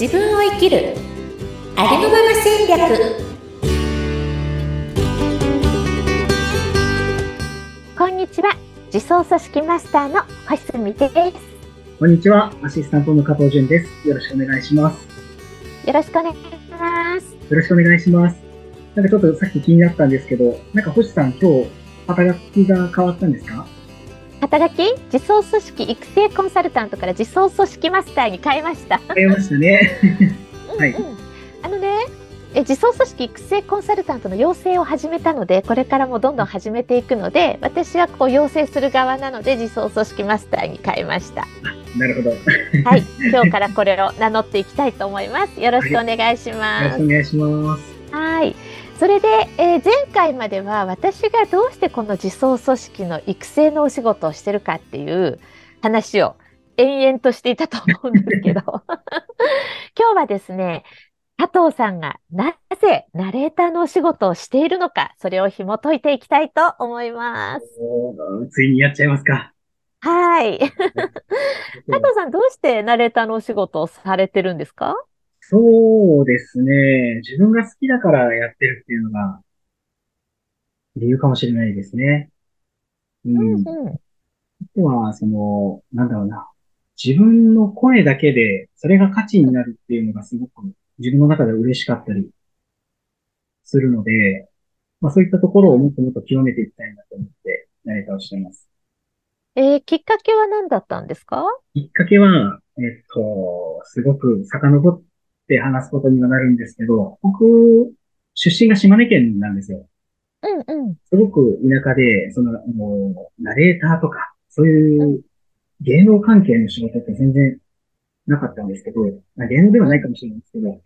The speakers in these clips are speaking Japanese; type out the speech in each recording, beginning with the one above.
自分を生きる。ありのまま戦略。こんにちは。自走組織マスターの星住です。こんにちは。アシスタントの加藤淳です。よろしくお願いします。よろしくお願いします。よろしくお願いします。なんかちょっとさっき気になったんですけどなんか星さん今日肩書きが変わったんですか？肩書き自走組織育成コンサルタントから自走組織マスターに変えました。変えましたね。はいうんうんあのねえ自走組織育成コンサルタントの養成を始めたのでこれからもどんどん始めていくので私はこう養成する側なので自走組織マスターに変えました。なるほど。よはい、今日からこれを名乗っていきたいと思います。よろしくお願いしろます。しくお願いします。はい。それで、えー前回までは私がどうしてこの自走組織の育成のお仕事をしてるかっていう話を延々としていたと思うんですけど、今日はですね、加藤さんがなぜナレーターのお仕事をしているのか、それを紐解いていきたいと思います。ついにやっちゃいますか。はい。加藤さん、どうしてナレーターのお仕事をされてるんですか？そうですね。自分が好きだからやってるっていうのが理由かもしれないですね。うん。うん。あとは、その、なんだろうな。自分の声だけで、それが価値になるっていうのがすごく自分の中で嬉しかったりするので、まあそういったところをもっともっと極めていきたいなと思って、何かをしています。えーきっかけは何だったんですか？きっかけは、えっと、すごく遡って話すことにはなるんですけど、僕、出身が島根県なんですよ。うんうん。すごく田舎で、その、もう、ナレーターとか、そういう芸能関係の仕事って全然なかったんですけど、まあ、芸能ではないかもしれないですけど、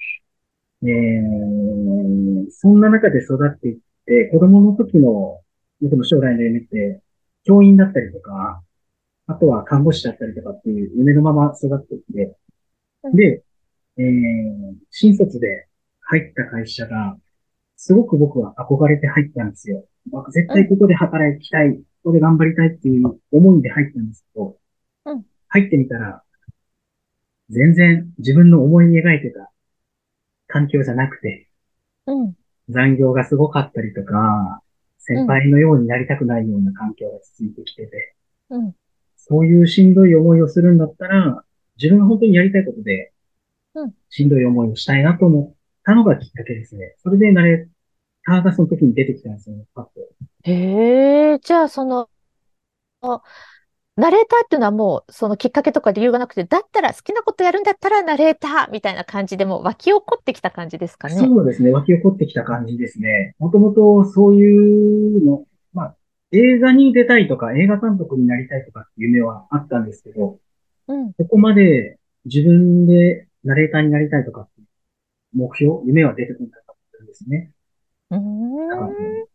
えー、そんな中で育っていって、子供の時の僕の将来の夢って、教員だったりとか、あとは看護師だったりとかっていう夢のまま育っていって、で、えー、新卒で入った会社が、すごく僕は憧れて入ったんですよ。僕絶対ここで働きたい、ここで頑張りたいっていう思いで入ったんですけど、うん入ってみたら、全然自分の思い描いてた環境じゃなくて、うん。残業がすごかったりとか、先輩のようになりたくないような環境が続いてきてて、うん。そういうしんどい思いをするんだったら、自分が本当にやりたいことでうん、しんどい思いをしたいなと思ったのがきっかけですね。それで、ナレーターがその時に出てきたんですよね、パッと。へえ、じゃあその、あナレーターっていうのはもうそのきっかけとか理由がなくて、だったら好きなことやるんだったらナレーターみたいな感じでもう湧き起こってきた感じですかね。そうですね、湧き起こってきた感じですね。もともとそういうの、まあ、映画に出たいとか、映画監督になりたいとかっていう夢はあったんですけど、うん。ここまで自分でナレーターになりたいとか目標、夢は出てこなかったんですね。うん。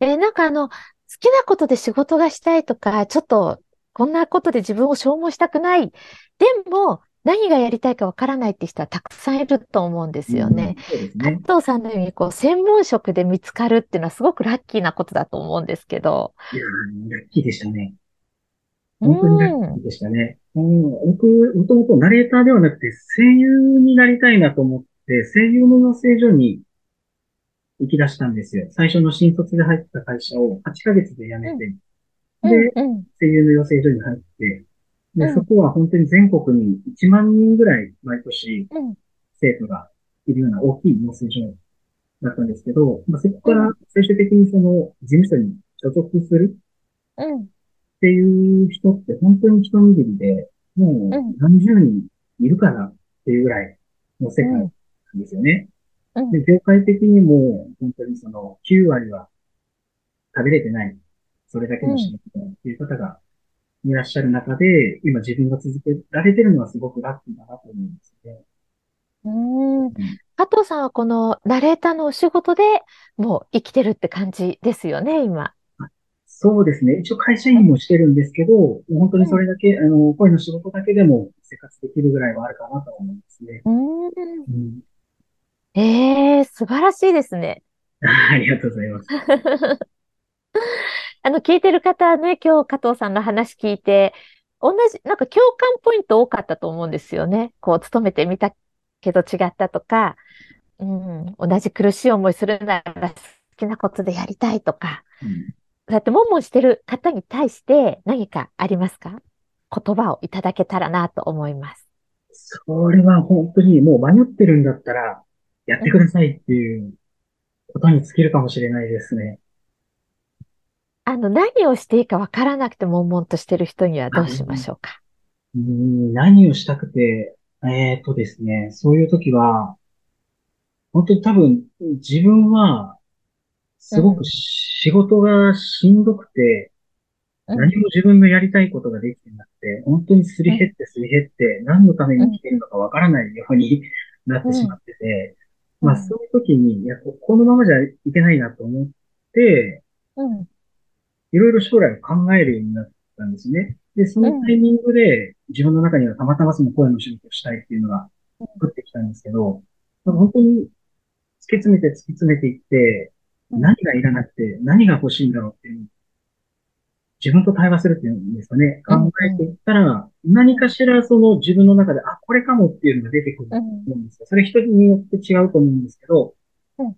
え、なんかあの、好きなことで仕事がしたいとか、ちょっとこんなことで自分を消耗したくない。でも、何がやりたいかわからないって人はたくさんいると思うんですよね。うんそうです加ね。藤さんのようにこう専門職で見つかるっていうのはすごくラッキーなことだと思うんですけど。いやー、ラッキーでしたね。う本当にラッん。キーでしたね。うん、僕、もともとナレーターではなくて声優になりたいなと思って、声優の養成所に行き出したんですよ。最初の新卒で入った会社を8ヶ月で辞めて、うん。で、うん。声優の養成所に入って、で、うん。そこは本当に全国に1万人ぐらい毎年うん。生徒がいるような大きい養成所だったんですけど、まあ、そこから最終的にその事務所に所属するうんっていう人って本当に一握りで、もううん何十人いるかなっていうぐらいの世界なんですよね。うんで、業界的にも本当にその9割は食べれてない、それだけの仕事だっていう方がいらっしゃる中で、今自分が続けられてるのはすごくラッキーだなと思うんですね。うん加藤さんはこのナレーターのお仕事でもう生きてるって感じですよね、今。そうですね。一応会社員もしてるんですけど、本当にそれだけ、あの、声の仕事だけでも生活できるぐらいはあるかなと思いますね。うん。うん、ええ素晴らしいですね。ありがとうございます。あの、聞いてる方はね、今日加藤さんの話聞いて、同じ、なんか共感ポイント多かったと思うんですよね。こう、勤めてみたけど違ったとか、うん、同じ苦しい思いするなら好きなことでやりたいとか、うんそうやって悶々してる方に対して何かありますか？言葉をいただけたらなと思います。それは本当にもう迷ってるんだったら、やってくださいっていうことに尽きるかもしれないですね。あの、何をしていいかわからなくて悶々としてる人にはどうしましょうか？うーん何をしたくて、えーとですね、そういう時は、本当に多分、自分は、すごく仕事がしんどくて、うん。何も自分のやりたいことができてなくて、本当にすり減ってすり減って、何のために生きているのかわからないようになってしまってて、うん。まあそういう時に、いや、ここのままじゃいけないなと思って、うん。いろいろ将来を考えるようになったんですね。で、そのタイミングで、自分の中にはたまたまその声の仕事をしたいっていうのが降ってきたんですけど、本当に突き詰めて突き詰めていって、うん何がいらなくて、何が欲しいんだろうっていうのを自分と対話するっていうんですかね。うん考えていったら、何かしらその自分の中で、あ、これかもっていうのが出てくるとうん。思うんですよ。それ人によって違うと思うんですけどうん、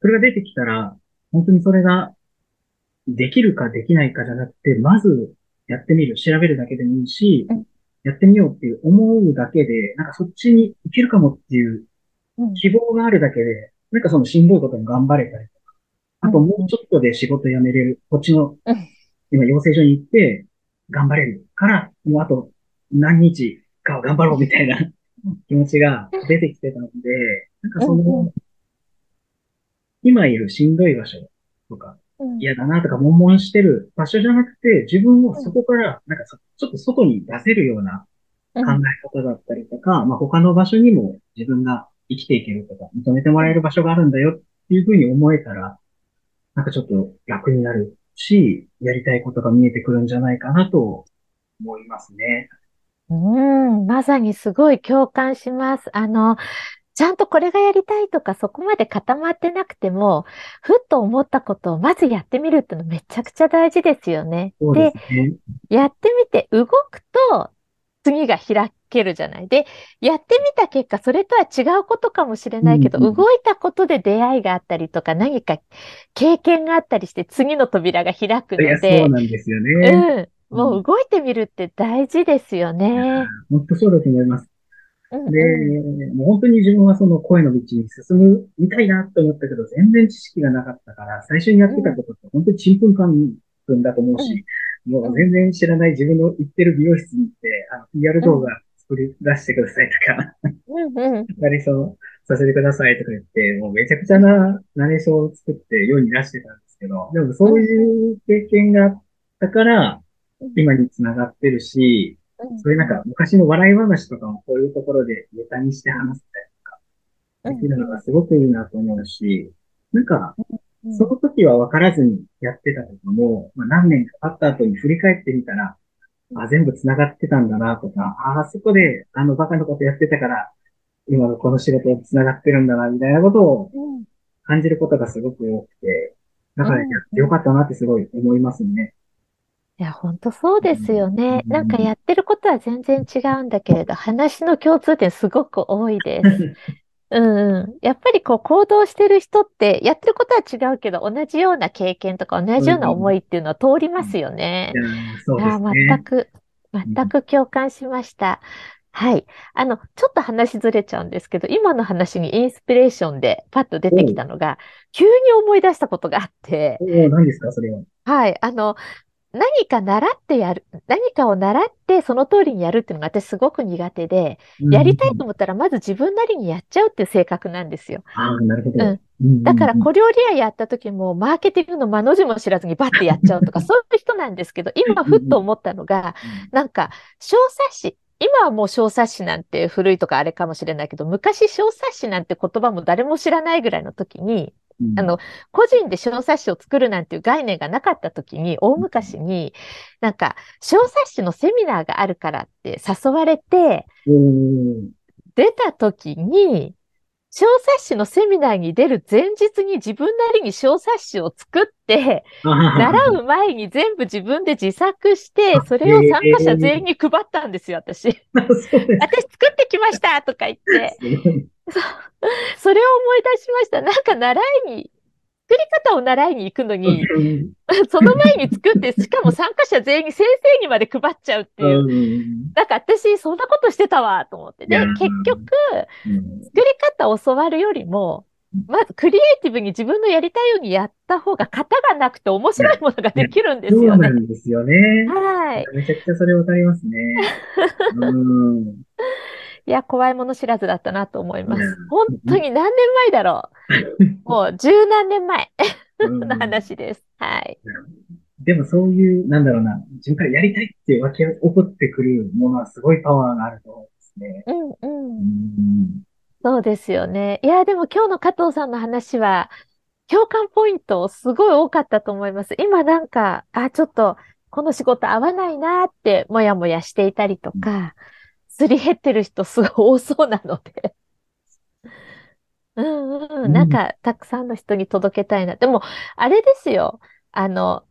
それが出てきたら、本当にそれができるかできないかじゃなくて、まずやってみる、調べるだけでもいいしうん、やってみようっていう思うだけで、なんかそっちに行けるかもっていううん希望があるだけで、なんかそのしんどいことに頑張れたりあともうちょっとで仕事辞めれる、こっちのうん、今養成所に行って頑張れるから、もうあと何日かは頑張ろうみたいな気持ちが出てきてたので、なんかその、今いるしんどい場所とか、うん。嫌だなとか、悶々してる場所じゃなくて、自分をそこから、なんかそちょっと外に出せるような考え方だったりとか、まあ他の場所にも自分が生きていけるとか、認めてもらえる場所があるんだよっていうふうに思えたら、なんかちょっと楽になるし、やりたいことが見えてくるんじゃないかなと思いますね。うん、まさにすごい共感します。あの、ちゃんとこれがやりたいとかそこまで固まってなくても、ふっと思ったことをまずやってみるってのめちゃくちゃ大事ですよね。ですね。やってみて動くと次が開けるじゃない。で、やってみた結果、それとは違うことかもしれないけど、うんうん動いたことで出会いがあったりとか、何か経験があったりして、次の扉が開くのでそう、なんですよね。うん、もう動いてみるって大事ですよね。本当そうだと思います。うんでう、もう本当に自分はその声の道に進むみたいなと思ったけど、全然知識がなかったから、最初にやってたことって本当にちんぷんかんぷんだと思うし、もう全然知らない自分の行ってる美容室に行って、あの、PR 動画作り出してくださいとか、んうんうん。ナレーションさせてくださいとか言って、もうめちゃくちゃなナレーションを作って世に出してたんですけど、でもそういう経験があったから、今につながってるし、そういうなんか昔の笑い話とかもこういうところでネタにして話せたりとかできるのがすごくいいなと思うし、なんか、その時は分からずにやってたことも、まあ、何年か経った後に振り返ってみたら、あ、全部繋がってたんだなとか、あ、あそこであのバカなことやってたから、今のこの仕事に繋がってるんだな、みたいなことをうん感じることがすごく多くて、だからやってよかったなってすごい思いますね。いや、本当そうですよね。うんなんかやってることは全然違うんだけれど、話の共通点すごく多いです。うんうん。やっぱりこう行動してる人って、やってることは違うけど、同じような経験とか同じような思いっていうのは通りますよね。そうですね。全く、全く共感しました。はい。あの、ちょっと話ずれちゃうんですけど、今の話にインスピレーションでパッと出てきたのが、急に思い出したことがあって、おお、何ですか、それは。はい。あの、何か習ってやる、何かを習ってその通りにやるっていうのが私すごく苦手で、やりたいと思ったらまず自分なりにやっちゃうっていう性格なんですよ。ああ、なるほど。うんだから小料理屋やった時もマーケティングの間の字も知らずにバッてやっちゃうとか、そういう人なんですけど、今ふっと思ったのが、なんか小冊子、今はもう小冊子なんて古いとかあれかもしれないけど、昔小冊子なんて言葉も誰も知らないぐらいの時に、うん。あの、個人で小冊子を作るなんていう概念がなかった時に、大昔に、なんか、小冊子のセミナーがあるからって誘われて、出た時に、小冊子のセミナーに出る前日に自分なりに小冊子を作って、習う前に全部自分で自作して、それを参加者全員に配ったんですよ、私。私作ってきましたとか言って、それを思い出しました。なんか習いに、作り方を習いに行くのに、うんその前に作って、しかも参加者全員に先生にまで配っちゃうっていう。うんなんか私、そんなことしてたわ、と思って。で結局、うん作り方を教わるよりも、まずクリエイティブに自分のやりたいようにやった方が型がなくて面白いものができるんですそうよね。なんですよね。はい。めちゃくちゃそれわかりますね。うん。いや、怖いもの知らずだったなと思います。本当に何年前だろう。もう十何年前うんの話です。はい。でもそういう、なんだろうな、自分からやりたいって湧き起こってくるものはすごいパワーがあると思うんですね。うんう。うんん。そうですよね。いや、でも今日の加藤さんの話は、共感ポイントすごい多かったと思います。今なんか、あ、ちょっと、この仕事合わないなって、もやもやしていたりとか、すり減ってる人すごい多そうなので。うんう。うんんなんか、たくさんの人に届けたいな。でも、あれですよ。あの、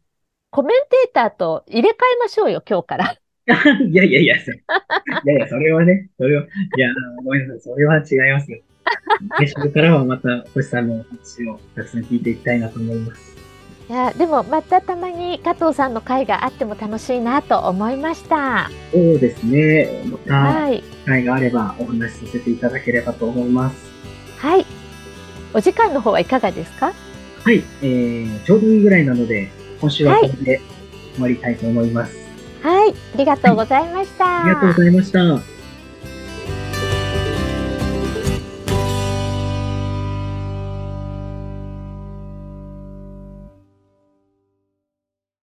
コメンテーターと入れ替えましょうよ、今日から。いやいやいや、そいやいや、それはね、それは、いや、ごめんなさい、それは違いますよ。来週からはまた、星さんの話をたくさん聞いていきたいなと思います。いや、でもまたたまに加藤さんの会があっても楽しいなと思いました。そうですね。また、はい。機会があればお話しさせていただければと思います。はい。お時間の方はいかがですか？はい、えー、ちょうどいいぐらいなので、今週はこれで終わりたいと思います。はい。ありがとうございました。ありがとうございました。